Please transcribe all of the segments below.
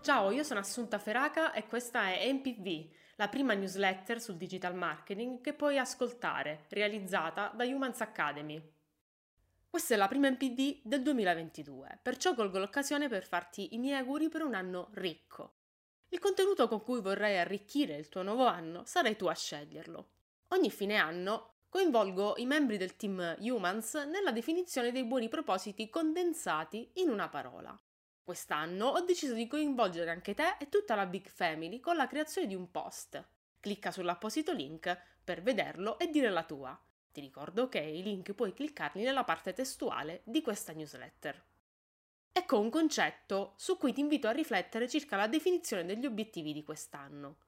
Ciao, io sono Assunta Feraca e questa è MPV, la prima newsletter sul digital marketing che puoi ascoltare, realizzata da Humans Academy. Questa è la prima MPV del 2022, perciò colgo l'occasione per farti i miei auguri per un anno ricco. Il contenuto con cui vorrei arricchire il tuo nuovo anno sarai tu a sceglierlo. Ogni fine anno coinvolgo i membri del team Humans nella definizione dei buoni propositi condensati in una parola. Quest'anno ho deciso di coinvolgere anche te e tutta la Big Family con la creazione di un post. Clicca sull'apposito link per vederlo e dire la tua. Ti ricordo che i link puoi cliccarli nella parte testuale di questa newsletter. Ecco un concetto su cui ti invito a riflettere circa la definizione degli obiettivi di quest'anno.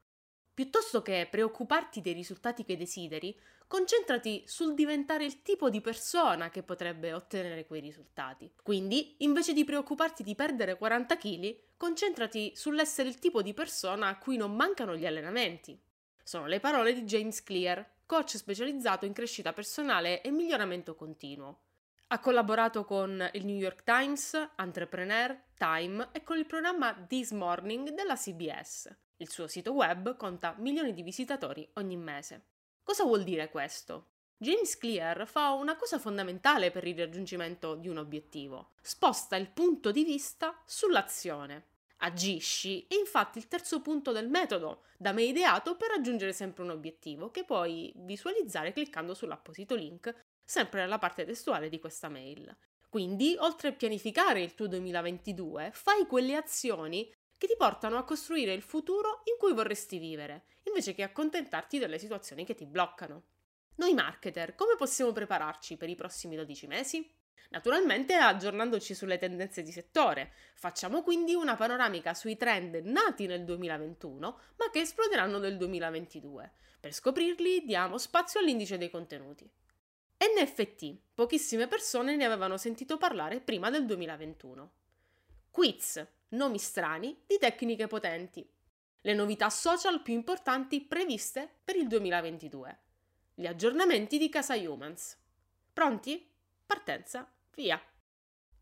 Piuttosto che preoccuparti dei risultati che desideri, concentrati sul diventare il tipo di persona che potrebbe ottenere quei risultati. Quindi, invece di preoccuparti di perdere 40 kg, concentrati sull'essere il tipo di persona a cui non mancano gli allenamenti. Sono le parole di James Clear, coach specializzato in crescita personale e miglioramento continuo. Ha collaborato con il New York Times, Entrepreneur, Time e con il programma This Morning della CBS. Il suo sito web conta milioni di visitatori ogni mese. Cosa vuol dire questo? James Clear fa una cosa fondamentale per il raggiungimento di un obiettivo. Sposta il punto di vista sull'azione. Agisci è infatti il terzo punto del metodo da me ideato per raggiungere sempre un obiettivo che puoi visualizzare cliccando sull'apposito link sempre nella parte testuale di questa mail. Quindi, oltre a pianificare il tuo 2022, fai quelle azioni che ti portano a costruire il futuro in cui vorresti vivere, invece che accontentarti delle situazioni che ti bloccano. Noi marketer, come possiamo prepararci per i prossimi 12 mesi? Naturalmente aggiornandoci sulle tendenze di settore. Facciamo quindi una panoramica sui trend nati nel 2021 ma che esploderanno nel 2022. Per scoprirli diamo spazio all'indice dei contenuti. NFT. Pochissime persone ne avevano sentito parlare prima del 2021. Quiz nomi strani di tecniche potenti. Le novità social più importanti previste per il 2022. Gli aggiornamenti di Casa Humans. Pronti? Partenza, via.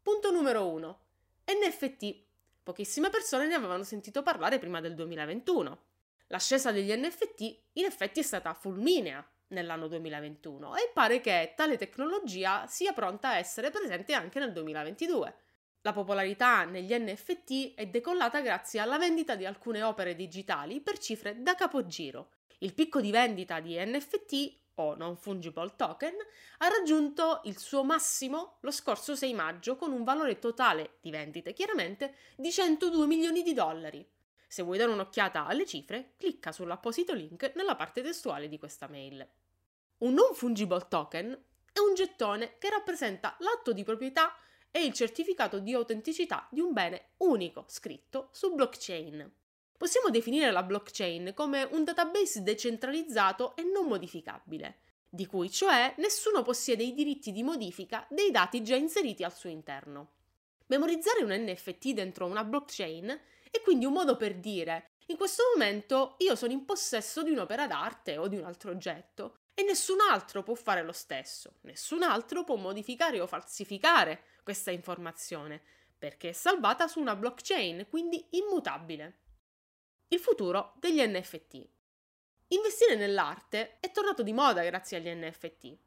Punto numero 1. NFT. Pochissime persone ne avevano sentito parlare prima del 2021. L'ascesa degli NFT in effetti è stata fulminea nell'anno 2021 e pare che tale tecnologia sia pronta a essere presente anche nel 2022. La popolarità negli NFT è decollata grazie alla vendita di alcune opere digitali per cifre da capogiro. Il picco di vendita di NFT o non fungible token ha raggiunto il suo massimo lo scorso 6 maggio con un valore totale di vendite chiaramente di 102 milioni di dollari. Se vuoi dare un'occhiata alle cifre, clicca sull'apposito link nella parte testuale di questa mail. Un non fungible token è un gettone che rappresenta l'atto di proprietà è il certificato di autenticità di un bene unico scritto su blockchain. Possiamo definire la blockchain come un database decentralizzato e non modificabile, di cui cioè nessuno possiede i diritti di modifica dei dati già inseriti al suo interno. Memorizzare un NFT dentro una blockchain è quindi un modo per dire in questo momento io sono in possesso di un'opera d'arte o di un altro oggetto e nessun altro può fare lo stesso, nessun altro può modificare o falsificare questa informazione, perché è salvata su una blockchain, quindi immutabile. Il futuro degli NFT. Investire nell'arte è tornato di moda grazie agli NFT.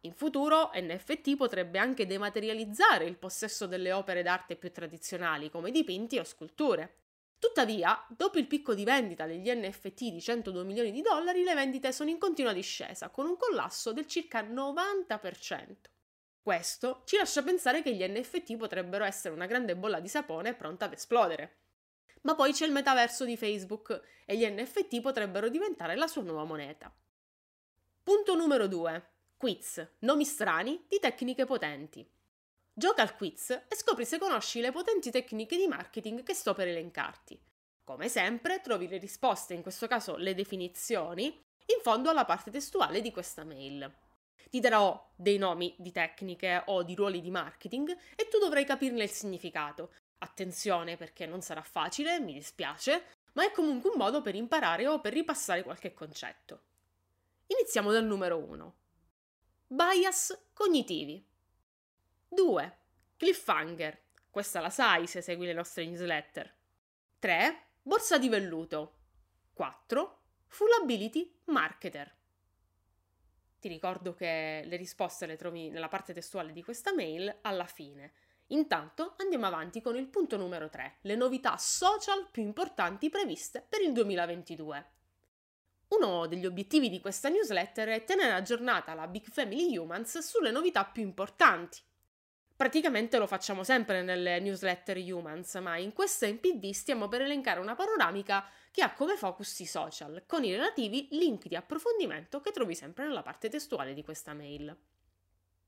In futuro NFT potrebbe anche dematerializzare il possesso delle opere d'arte più tradizionali come dipinti o sculture. Tuttavia, dopo il picco di vendita degli NFT di 102 milioni di dollari, le vendite sono in continua discesa, con un collasso del circa 90%. Questo ci lascia pensare che gli NFT potrebbero essere una grande bolla di sapone pronta ad esplodere. Ma poi c'è il metaverso di Facebook e gli NFT potrebbero diventare la sua nuova moneta. Punto numero 2. Quiz. Nomi strani di tecniche potenti. Gioca al quiz e scopri se conosci le potenti tecniche di marketing che sto per elencarti. Come sempre, trovi le risposte, in questo caso le definizioni, in fondo alla parte testuale di questa mail. Ti darò dei nomi di tecniche o di ruoli di marketing e tu dovrai capirne il significato. Attenzione perché non sarà facile, mi dispiace, ma è comunque un modo per imparare o per ripassare qualche concetto. Iniziamo dal numero 1. Bias cognitivi. 2. Cliffhanger. Questa la sai se segui le nostre newsletter. 3. Borsa di velluto. 4. Full Ability Marketer. Ti ricordo che le risposte le trovi nella parte testuale di questa mail alla fine. Intanto andiamo avanti con il punto numero 3, le novità social più importanti previste per il 2022. Uno degli obiettivi di questa newsletter è tenere aggiornata la Big Family Humans sulle novità più importanti. Praticamente lo facciamo sempre nelle newsletter Humans, ma in questa MPD stiamo per elencare una panoramica che ha come focus i social, con i relativi link di approfondimento che trovi sempre nella parte testuale di questa mail.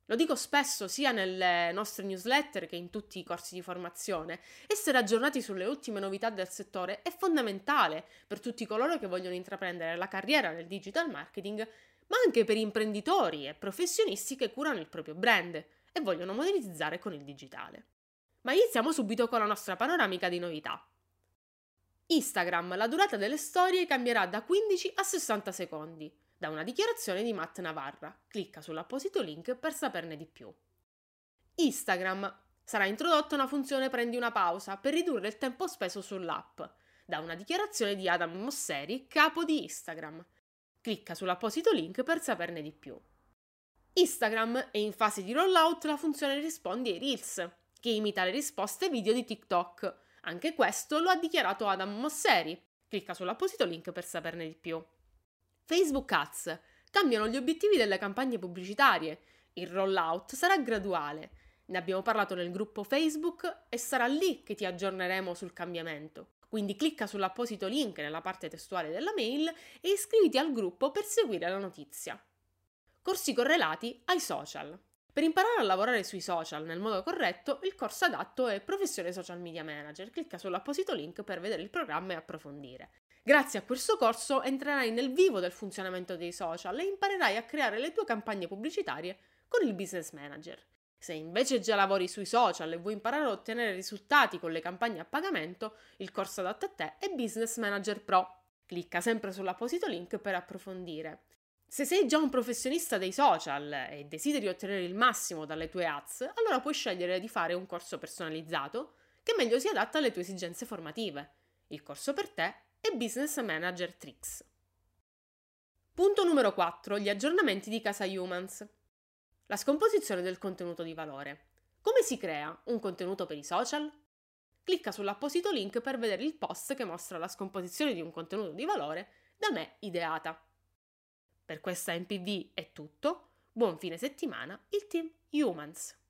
Lo dico spesso sia nelle nostre newsletter che in tutti i corsi di formazione. Essere aggiornati sulle ultime novità del settore è fondamentale per tutti coloro che vogliono intraprendere la carriera nel digital marketing, ma anche per imprenditori e professionisti che curano il proprio brand e vogliono modernizzare con il digitale. Ma iniziamo subito con la nostra panoramica di novità. Instagram, la durata delle storie cambierà da 15 a 60 secondi, da una dichiarazione di Matt Navarra. Clicca sull'apposito link per saperne di più. Instagram, sarà introdotta una funzione prendi una pausa per ridurre il tempo speso sull'app, da una dichiarazione di Adam Mosseri, capo di Instagram. Clicca sull'apposito link per saperne di più. Instagram è in fase di rollout la funzione rispondi ai Reels, che imita le risposte video di TikTok. Anche questo lo ha dichiarato Adam Mosseri. Clicca sull'apposito link per saperne di più. Facebook Ads. Cambiano gli obiettivi delle campagne pubblicitarie. Il rollout sarà graduale. Ne abbiamo parlato nel gruppo Facebook e sarà lì che ti aggiorneremo sul cambiamento. Quindi clicca sull'apposito link nella parte testuale della mail e iscriviti al gruppo per seguire la notizia corsi correlati ai social. Per imparare a lavorare sui social nel modo corretto, il corso adatto è Professione Social Media Manager. Clicca sull'apposito link per vedere il programma e approfondire. Grazie a questo corso entrerai nel vivo del funzionamento dei social e imparerai a creare le tue campagne pubblicitarie con il Business Manager. Se invece già lavori sui social e vuoi imparare a ottenere risultati con le campagne a pagamento, il corso adatto a te è Business Manager Pro. Clicca sempre sull'apposito link per approfondire. Se sei già un professionista dei social e desideri ottenere il massimo dalle tue ads, allora puoi scegliere di fare un corso personalizzato che meglio si adatta alle tue esigenze formative. Il corso per te è Business Manager Tricks. Punto numero 4. Gli aggiornamenti di Casa Humans. La scomposizione del contenuto di valore. Come si crea un contenuto per i social? Clicca sull'apposito link per vedere il post che mostra la scomposizione di un contenuto di valore da me ideata. Per questa MPV è tutto. Buon fine settimana, il team Humans.